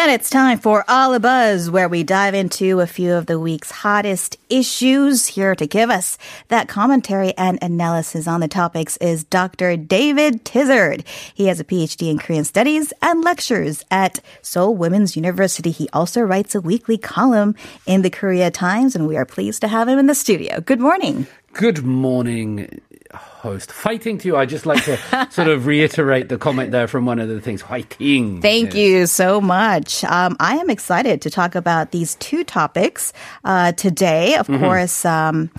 And it's time for All a Buzz, where we dive into a few of the week's hottest issues. Here to give us that commentary and analysis on the topics is Dr. David Tizard. He has a PhD in Korean Studies and lectures at Seoul Women's University. He also writes a weekly column in the Korea Times, and we are pleased to have him in the studio. Good morning. Good morning, host. Fighting to you. I just like to sort of reiterate the comment there from one of the things. Fighting. Thank you so much. Um, I am excited to talk about these two topics uh, today. Of Mm-hmm. course, um,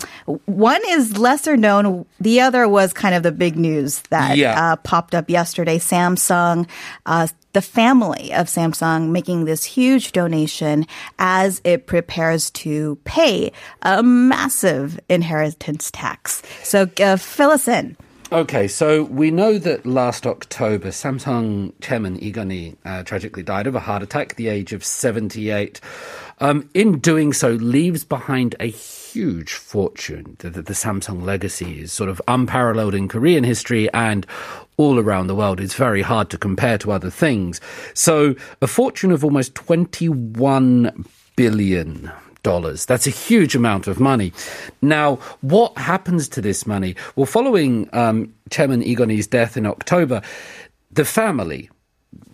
one is lesser known. The other was kind of the big news that Yeah. uh, popped up yesterday. Samsung. Uh, the family of Samsung making this huge donation as it prepares to pay a massive inheritance tax. So, uh, fill us in. Okay, so we know that last October, Samsung chairman Kun-hee uh, tragically died of a heart attack at the age of 78. Um, in doing so, leaves behind a huge fortune. The, the, the Samsung legacy is sort of unparalleled in Korean history and all around the world. It's very hard to compare to other things. So, a fortune of almost 21 billion dollars. That's a huge amount of money. Now, what happens to this money? Well, following um, Chairman Kun-hee's death in October, the family,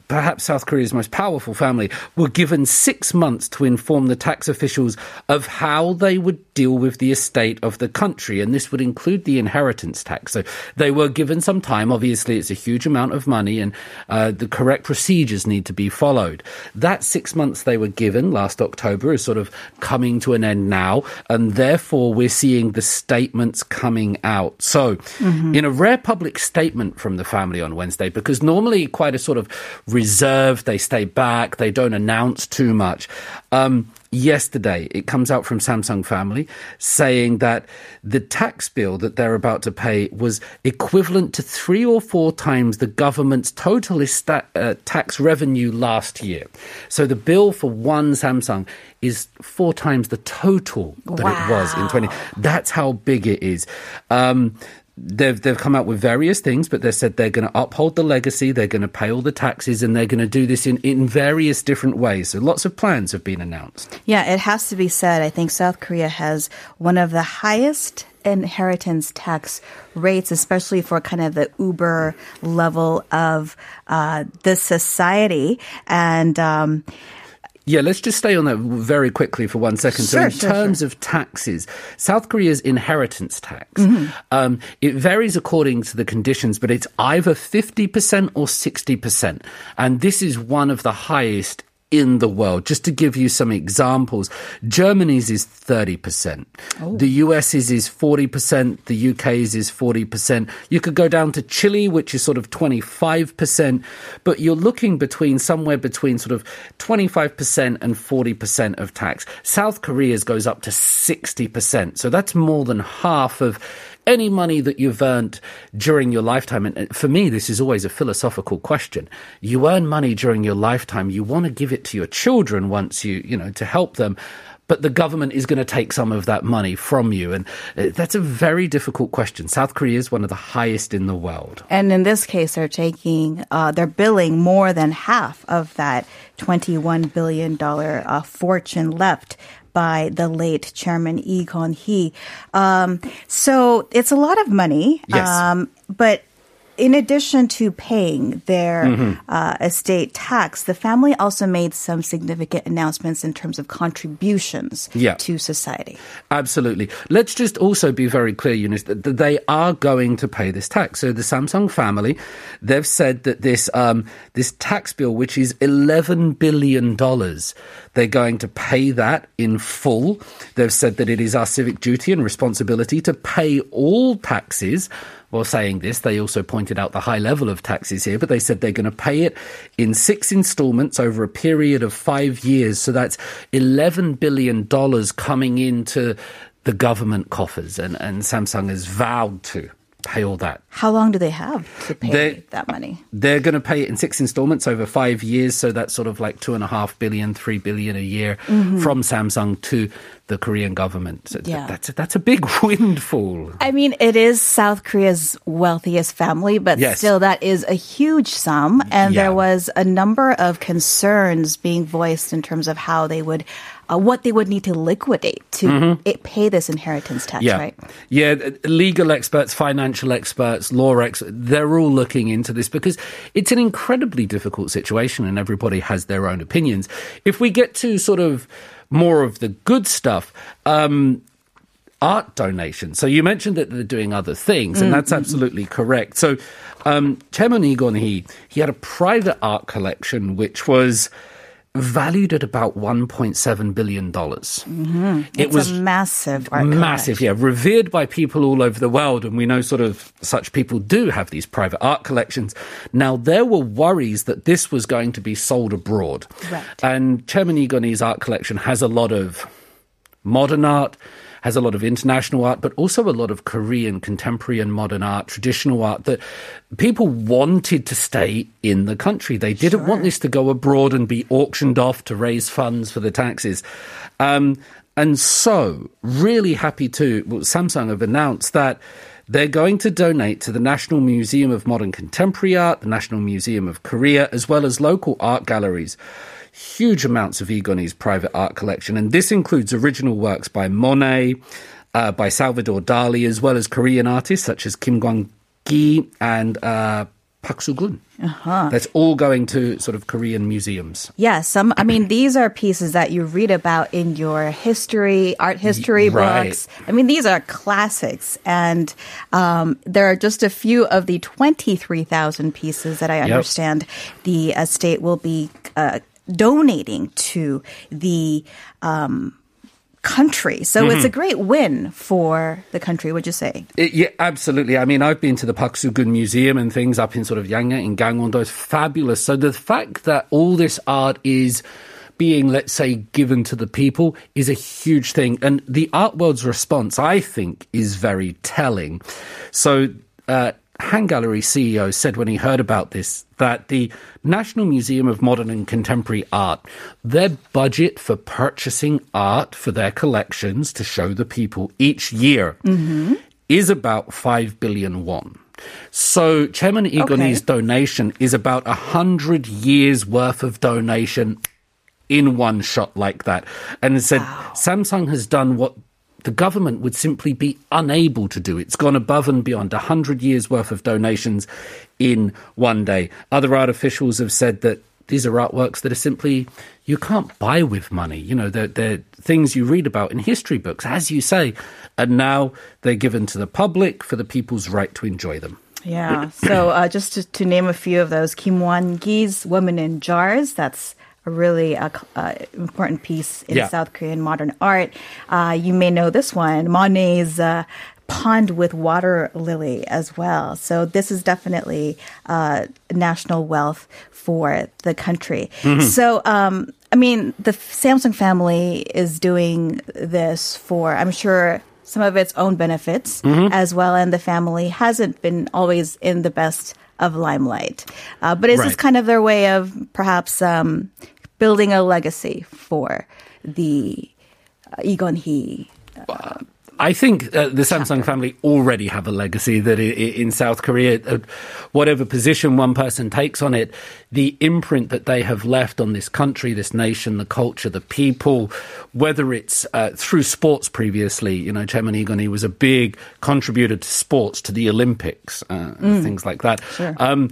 perhaps South Korea's most powerful family, were given six months to inform the tax officials of how they would deal with the estate of the country. And this would include the inheritance tax. So they were given some time. Obviously, it's a huge amount of money and uh, the correct procedures need to be followed. That six months they were given last October is sort of coming to an end now. And therefore, we're seeing the statements coming out. So, in a rare public statement from the family on Wednesday, because normally quite a sort of reserved, they stay back, they don't announce too much. Um, yesterday, it comes out from Samsung family saying that the tax bill that they're about to pay was equivalent to three or four times the government's total esta- uh, tax revenue last year. So the bill for one Samsung is four times the total that it was in 20. That's how big it is. Um, They've, they've come out with various things, but they said they're going to uphold the legacy, they're going to pay all the taxes, and they're going to do this in, in various different ways. So lots of plans have been announced. Yeah, it has to be said. I think South Korea has one of the highest inheritance tax rates, especially for kind of the uber level of uh, the society. And um, Yeah, let's just stay on that very quickly for one second. so, in sure, terms of taxes, South Korea's inheritance tax, um, it varies according to the conditions, but it's either 50% or 60%. And this is one of the highest in the world. Just to give you some examples, Germany's is 30%. The US's is 40%. The UK's is 40%. You could go down to Chile, which is sort of 25%, but you're looking between somewhere between sort of 25% and 40% of tax. South Korea's goes up to 60%. So that's more than half of any money that you've earned during your lifetime. And for me, this is always a philosophical question. You earn money during your lifetime. You want to give it to your children once you, you know, to help them. But the government is going to take some of that money from you. And uh, that's a very difficult question. South Korea is one of the highest in the world. and in this case, they're taking, uh, they're billing more than half of that $21 billion uh, fortune left by the late chairman Lee Kun-hee. Um, so it's a lot of money. Yes. Um, but in addition to paying their uh, estate tax, the family also made some significant announcements in terms of contributions Yeah. to society. Absolutely. Let's just also be very clear, Eunice, that that they are going to pay this tax. So the Samsung family, they've said that this um, this tax bill, which is eleven billion dollars, they're going to pay that in full. They've said that it is our civic duty and responsibility to pay all taxes while saying this, they also pointed out the high level of taxes here, but they said they're going to pay it in six installments over a period of five years. So that's $11 billion coming into the government coffers, and, and Samsung has vowed to pay all that. How long do they have to pay They- that money? They're going to pay it in six installments over five years, so that's sort of like two and a half billion, three billion a year mm-hmm. from Samsung to the Korean government. So th- Yeah. that's a, that's a big windfall. I mean, it is South Korea's wealthiest family, but Yes. still, that is a huge sum. And Yeah. there was a number of concerns being voiced in terms of how they would, uh, what they would need to liquidate to it, pay this inheritance tax, Mm-hmm. Yeah, right? yeah. Legal experts, financial experts, law experts, they're all looking into this because it's an incredibly difficult situation, and everybody has their own opinions. If we get to sort of more of the good stuff. Um, art donations. So you mentioned that they're doing other things, and that's absolutely correct. So um, Chairman Egon, he he had a private art collection which was valued at about 1.7 billion dollars. Mm-hmm. It It's a massive art massive, collection. yeah, revered by people all over the world, and we know sort of such people do have these private art collections. Now there were worries that this was going to be sold abroad, Right. and Chairman Egon's art collection has a lot of modern art. Has a lot of international art, but also a lot of Korean contemporary and modern art, traditional art that people wanted to stay in the country. They didn't want this to go abroad and be auctioned off to raise funds for the taxes. Um, and so, really happy to, well, Samsung have announced that they're going to donate to the National Museum of Modern Contemporary Art, the National Museum of Korea, as well as local art galleries huge amounts of Lee Kun-hee's private art collection, and this includes original works by Monet, uh, by Salvador Dali, as well as Korean artists such as Kim Whanki and uh, Park Soo-keun. Uh-huh. That's all going to sort of Korean museums. Yeah, some. I mean, these are pieces that you read about in your history, art history right. books. I mean, these are classics, and um, there are just a few of the twenty-three thousand pieces that I understand the estate will be uh, donating to the. Um, country so it's a great win for the country would you say It, yeah, absolutely. I mean, I've been to the Park Soo-keun Museum and things up in sort of Yanggu in Gangwon-do. It's fabulous. So the fact that all this art is being, let's say, given to the people is a huge thing. And the art world's response, I think, is very telling. So, uh, Han Gallery CEO said when he heard about this that the National Museum of Modern and Contemporary Art, their budget for purchasing art for their collections to show the people each year mm-hmm. is about 5 billion won. So Chairman Lee Kun-hee's donation is about 100 years worth of donation in one shot like that. And it said Samsung has done what the government would simply be unable to do. It's gone above and beyond 100 years worth of donations in one day. Other art officials have said that these are artworks that are simply you can't buy with money. You know, they're, they're things you read about in history books, as you say, and now they're given to the public for the people's right to enjoy them. Yeah. So uh, just to, to name a few of those, Kim Whanki's "Woman in Jars." That's a really uh, c- uh, important piece in Yeah. South Korean modern art. Uh, you may know this one, Monet's. Uh, Pond with water lily as well. So this is definitely uh, national wealth for the country. So um, I mean, the Samsung family is doing this for, I'm sure, some of its own benefits as well. And the family hasn't been always in the best of limelight. Uh, but is this kind of their way of perhaps um, building a legacy for the uh, Lee Kun-hee? I think uh, the Samsung family already have a legacy that i- i- in South Korea, uh, whatever position one person takes on it, the imprint that they have left on this country, this nation, the culture, the people, whether it's uh, through sports previously, you know, Chairman Egon, he was a big contributor to sports, to the Olympics, uh, things like that. Um,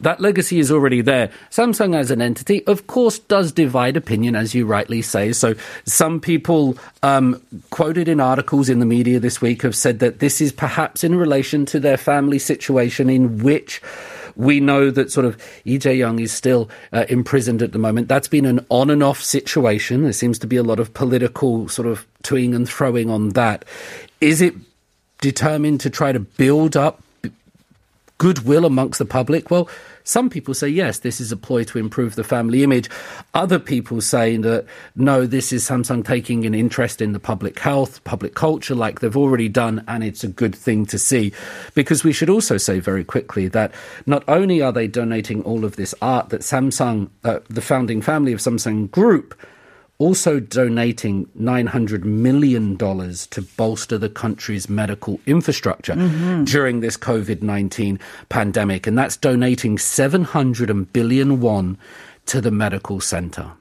that legacy is already there. Samsung as an entity, of course, does divide opinion, as you rightly say. So some people um, quoted in articles in the media this week have said that this is perhaps in relation to their family situation in which we know that sort of Lee Jae-yong is still uh, imprisoned at the moment. That's been an on and off situation. There seems to be a lot of political sort of toing and throwing on that. Is it determined to try to build up goodwill amongst the public? Well, some people say yes, this is a ploy to improve the family image. Other people say that no, this is Samsung taking an interest in the public health, public culture, like they've already done, and it's a good thing to see. Because we should also say very quickly that not only are they donating all of this art that Samsung, uh, the founding family of Samsung Group, also donating $900 million to bolster the country's medical infrastructure mm-hmm. during this COVID 19 pandemic. And that's donating 700 billion won to the medical center.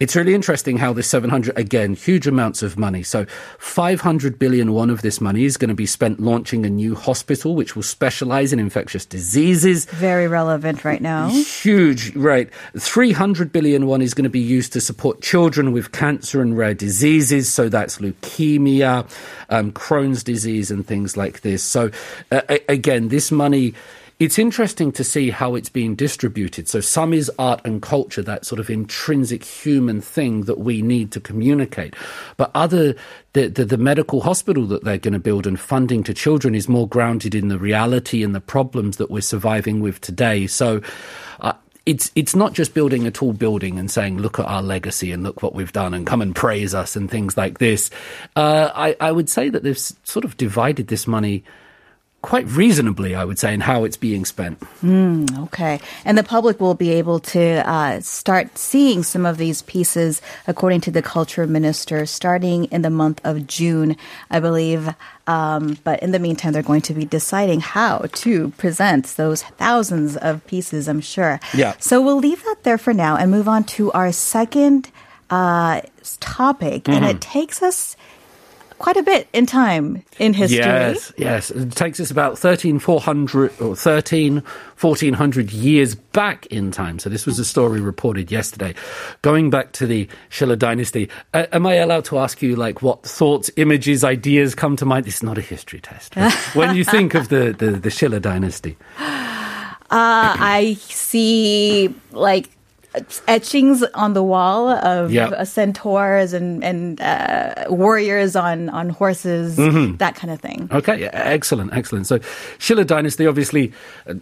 It's really interesting how this 700, again, huge amounts of money. So 500 billion won of this money is going to be spent launching a new hospital, which will specialize in infectious diseases. Very relevant right now. Huge, right. 300 billion won is going to be used to support children with cancer and rare diseases. So that's leukemia, um, Crohn's disease, and things like this. So, uh, again, this money. It's interesting to see how it's being distributed. So, some is art and culture, that sort of intrinsic human thing that we need to communicate. But other, the, the, the medical hospital that they're going to build and funding to children is more grounded in the reality and the problems that we're surviving with today. So, uh, it's it's not just building a tall building and saying look at our legacy and look what we've done and come and praise us and things like this. Uh, I I would say that they've sort of divided this money quite reasonably. I would say in how it's being spent. Okay. And the public will be able to uh, start seeing some of these pieces, according to the culture minister, starting in the month of June, I believe. Um, but in the meantime, they're going to be deciding how to present those thousands of pieces, I'm sure. Yeah. So we'll leave that there for now and move on to our second uh, topic. And it takes us quite a bit in time in history. Yes, yes. It takes us about 13,400 or 13, 1400 years back in time. So this was a story reported yesterday. Going back to the Shilla dynasty, uh, am I allowed to ask you like what thoughts, images, ideas come to mind? This is not a history test. when you think of the, the, the Shilla dynasty. Uh, I see like etchings on the wall of Yeah. uh, centaurs and and uh, warriors on on horses, that kind of thing. Okay, yeah, excellent, excellent. So, Shilla dynasty, obviously, uh,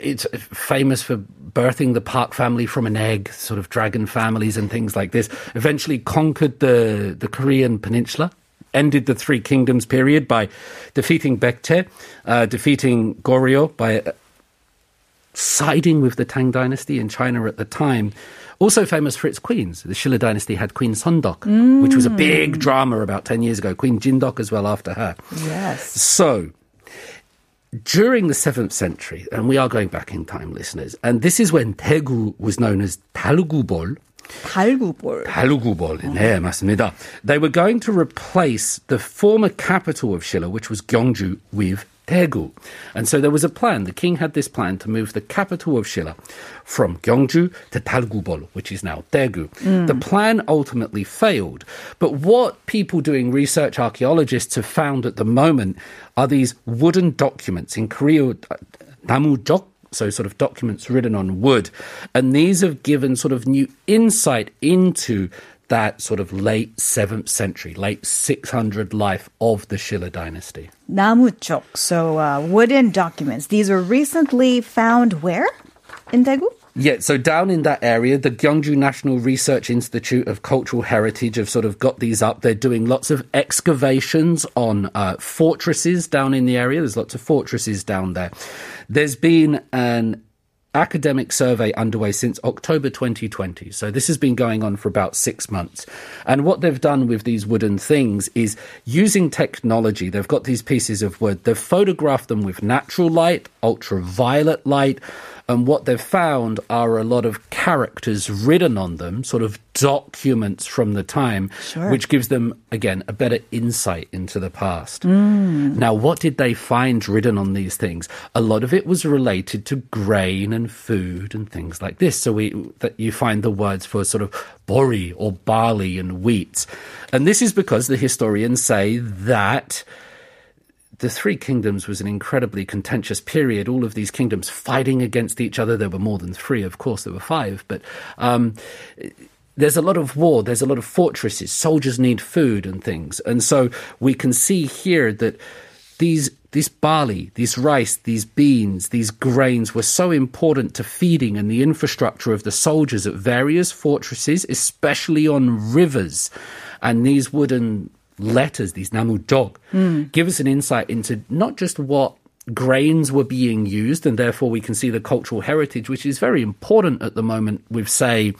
it's famous for birthing the Park family from an egg, sort of dragon families and things like this. Eventually, conquered the the Korean peninsula. Ended the Three Kingdoms period by defeating Baekje, uh, defeating Goryeo by uh, siding with the Tang dynasty in China at the time. Also famous for its queens. The Shilla dynasty had Queen Sundok, mm. which was a mm. big drama about 10 years ago. Queen Jindok as well after her. Yes. So, during the 7th century, and we are going back in time, listeners, and this is when Daegu was known as Dalgubol. 달구볼. 달구볼. 네, 맞습니다. They were going to replace the former capital of Shilla, which was Gyeongju, with Daegu. And so there was a plan. The king had this plan to move the capital of Shilla from Gyeongju to Dalgubol, which is now Daegu. Hmm. The plan ultimately failed. But what people doing research, archaeologists, have found at the moment are these wooden documents in Korea, namujok, so sort of documents written on wood. And these have given sort of new insight into that sort of late 7th century, late 600 life of the Shilla dynasty. Namuchok, so uh, wooden documents. These were recently found where in Daegu? Yeah, so down in that area, the Gyeongju National Research Institute of Cultural Heritage have sort of got these up. They're doing lots of excavations on uh, fortresses down in the area. There's lots of fortresses down there. There's been an academic survey underway since October 2020. So this has been going on for about six months. And what they've done with these wooden things is using technology, they've got these pieces of wood, they've photographed them with natural light, ultraviolet light, and what they've found are a lot of characters written on them, sort of documents from the time, Sure. which gives them, again, a better insight into the past. Mm. Now, what did they find written on these things? A lot of it was related to grain and food and things like this. So we that you find the words for sort of bori or barley and wheat. And this is because the historians say that the Three Kingdoms was an incredibly contentious period. All of these kingdoms fighting against each other. There were more than three, of course, there were five, but um, there's a lot of war, there's a lot of fortresses, soldiers need food and things. And so we can see here that these this barley, this rice, these beans, these grains were so important to feeding and the infrastructure of the soldiers at various fortresses, especially on rivers. And these wooden letters, these namu dog, hmm. give us an insight into not just what grains were being used, and therefore we can see the cultural heritage, which is very important at the moment with, say,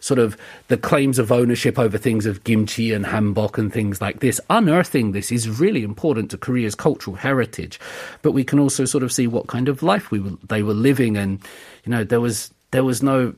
sort of the claims of ownership over things of kimchi and hanbok and things like this. Unearthing this is really important to Korea's cultural heritage, but we can also sort of see what kind of life we were, they were living, and you know there was there was no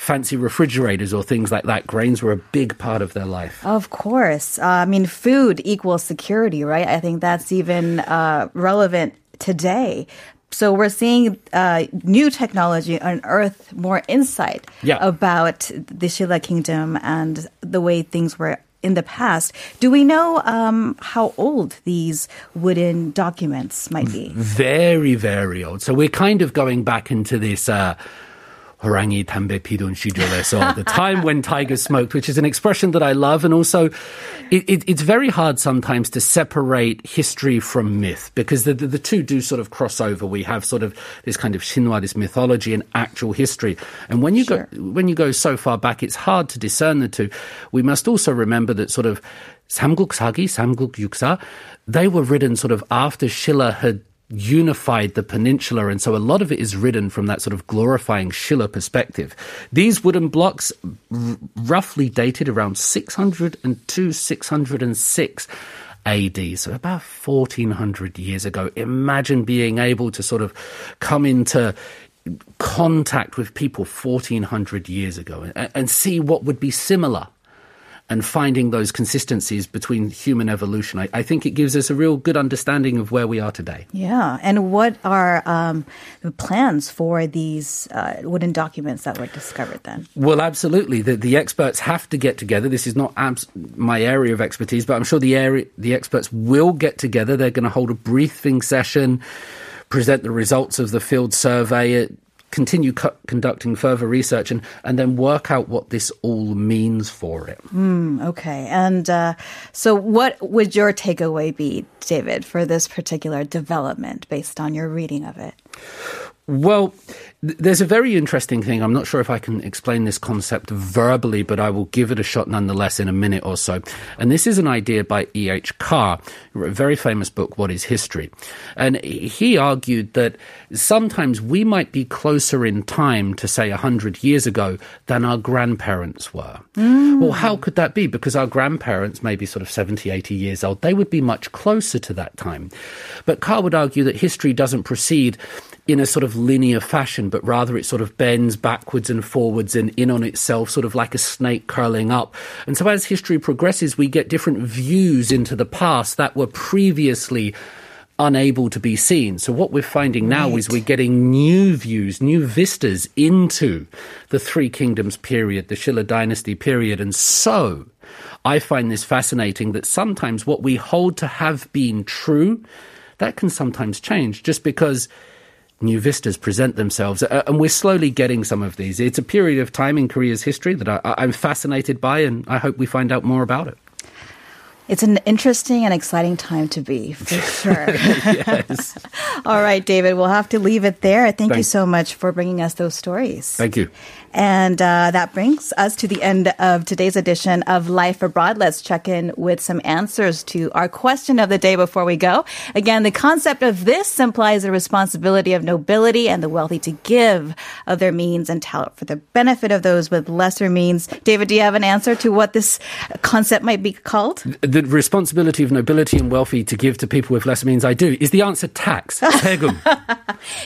fancy refrigerators or things like that. Grains were a big part of their life. Of course. Uh, I mean, food equals security, right? I think that's even uh, relevant today. So we're seeing uh, new technology unearth more insight Yeah. about the Shilla Kingdom and the way things were in the past. Do we know um, how old these wooden documents might be? very, very old. So we're kind of going back into this. Uh, Horangi tambe pidon shijoleso, the time when tigers smoked, which is an expression that I love. And also, it, it, it's very hard sometimes to separate history from myth because the, the, the two do sort of cross over. We have sort of this kind of shinwa, this mythology and actual history. And when you Sure. go, when you go so far back, it's hard to discern the two. We must also remember that sort of Samguk Sagi, Samguk Yusa, they were written sort of after Shilla had unified the peninsula and so a lot of it is written from that sort of glorifying Shilla perspective. These wooden blocks r- roughly dated around 602 606 AD, so about 1400 years ago. Imagine being able to sort of come into contact with people 1400 years ago and, and see what would be similar and finding those consistencies between human evolution. I, I think it gives us a real good understanding of where we are today. Yeah. And what are um, the plans for these uh, wooden documents that were discovered then? Well, absolutely. The, the experts have to get together. This is not abs- my area of expertise, but I'm sure the area, the experts will get together. They're going to hold a briefing session, present the results of the field survey, continue conducting further research, and, and then work out what this all means for it. Okay. And uh, so, what would your takeaway be, David, for this particular development based on your reading of it? Well, th- there's a very interesting thing. I'm not sure if I can explain this concept verbally, but I will give it a shot nonetheless in a minute or so. And this is an idea by E.H. Carr, who wrote a very famous book, What is History? And he argued that sometimes we might be closer in time to, say, 100 years ago than our grandparents were. Well, how could that be? Because our grandparents, maybe sort of 70, 80 years old, they would be much closer to that time. But Carr would argue that history doesn't proceed in a sort of linear fashion, but rather it sort of bends backwards and forwards and in on itself, sort of like a snake curling up. And so as history progresses, we get different views into the past that were previously unable to be seen. So what we're finding now is we're getting new views, new vistas into the Three Kingdoms period, the Shilla dynasty period. And so I find this fascinating that sometimes what we hold to have been true, that can sometimes change just because new vistas present themselves. Uh, and we're slowly getting some of these. It's a period of time in Korea's history that I, I'm fascinated by, and I hope we find out more about it. It's an interesting and exciting time to be, for sure. yes. All right, David, we'll have to leave it there. Thank you so much for bringing us those stories. Thank you. And uh, that brings us to the end of today's edition of Life Abroad. Let's check in with some answers to our question of the day before we go. Again, the concept of this implies the responsibility of nobility and the wealthy to give of their means and talent for the benefit of those with lesser means. David, do you have an answer to what this concept might be called? The responsibility of nobility and wealthy to give to people with less means, I do. Is the answer tax?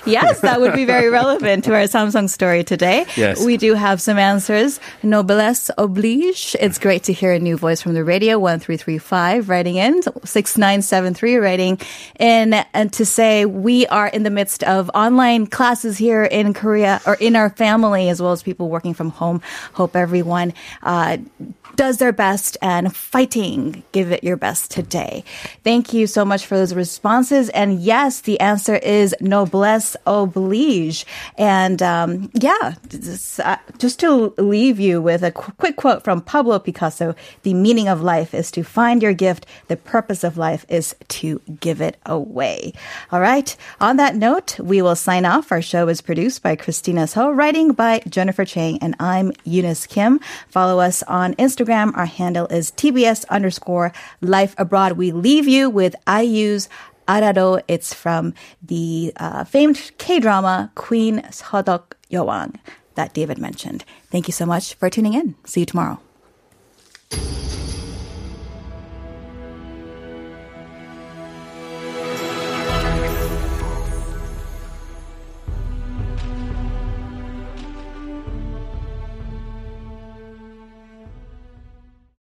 Yes, that would be very relevant to our Samsung story today. Yes. We do have some answers. Noblesse oblige. It's great to hear a new voice from the radio. 1335 writing in. 6973 writing in. And to say we are in the midst of online classes here in Korea or in our family as well as people working from home. Hope everyone, uh, does their best and fighting, giving give it your best today. Thank you so much for those responses. And yes, the answer is noblesse oblige. And um, yeah, just, uh, just to leave you with a qu- quick quote from Pablo Picasso the meaning of life is to find your gift, the purpose of life is to give it away. All right. On that note, we will sign off. Our show is produced by Christina So, writing by Jennifer Chang, and I'm Eunice Kim. Follow us on Instagram. Our handle is TBS underscore life abroad. We leave you with IU's Arado. It's from the uh, famed K drama Queen Sodok Yowang that David mentioned. Thank you so much for tuning in. See you tomorrow.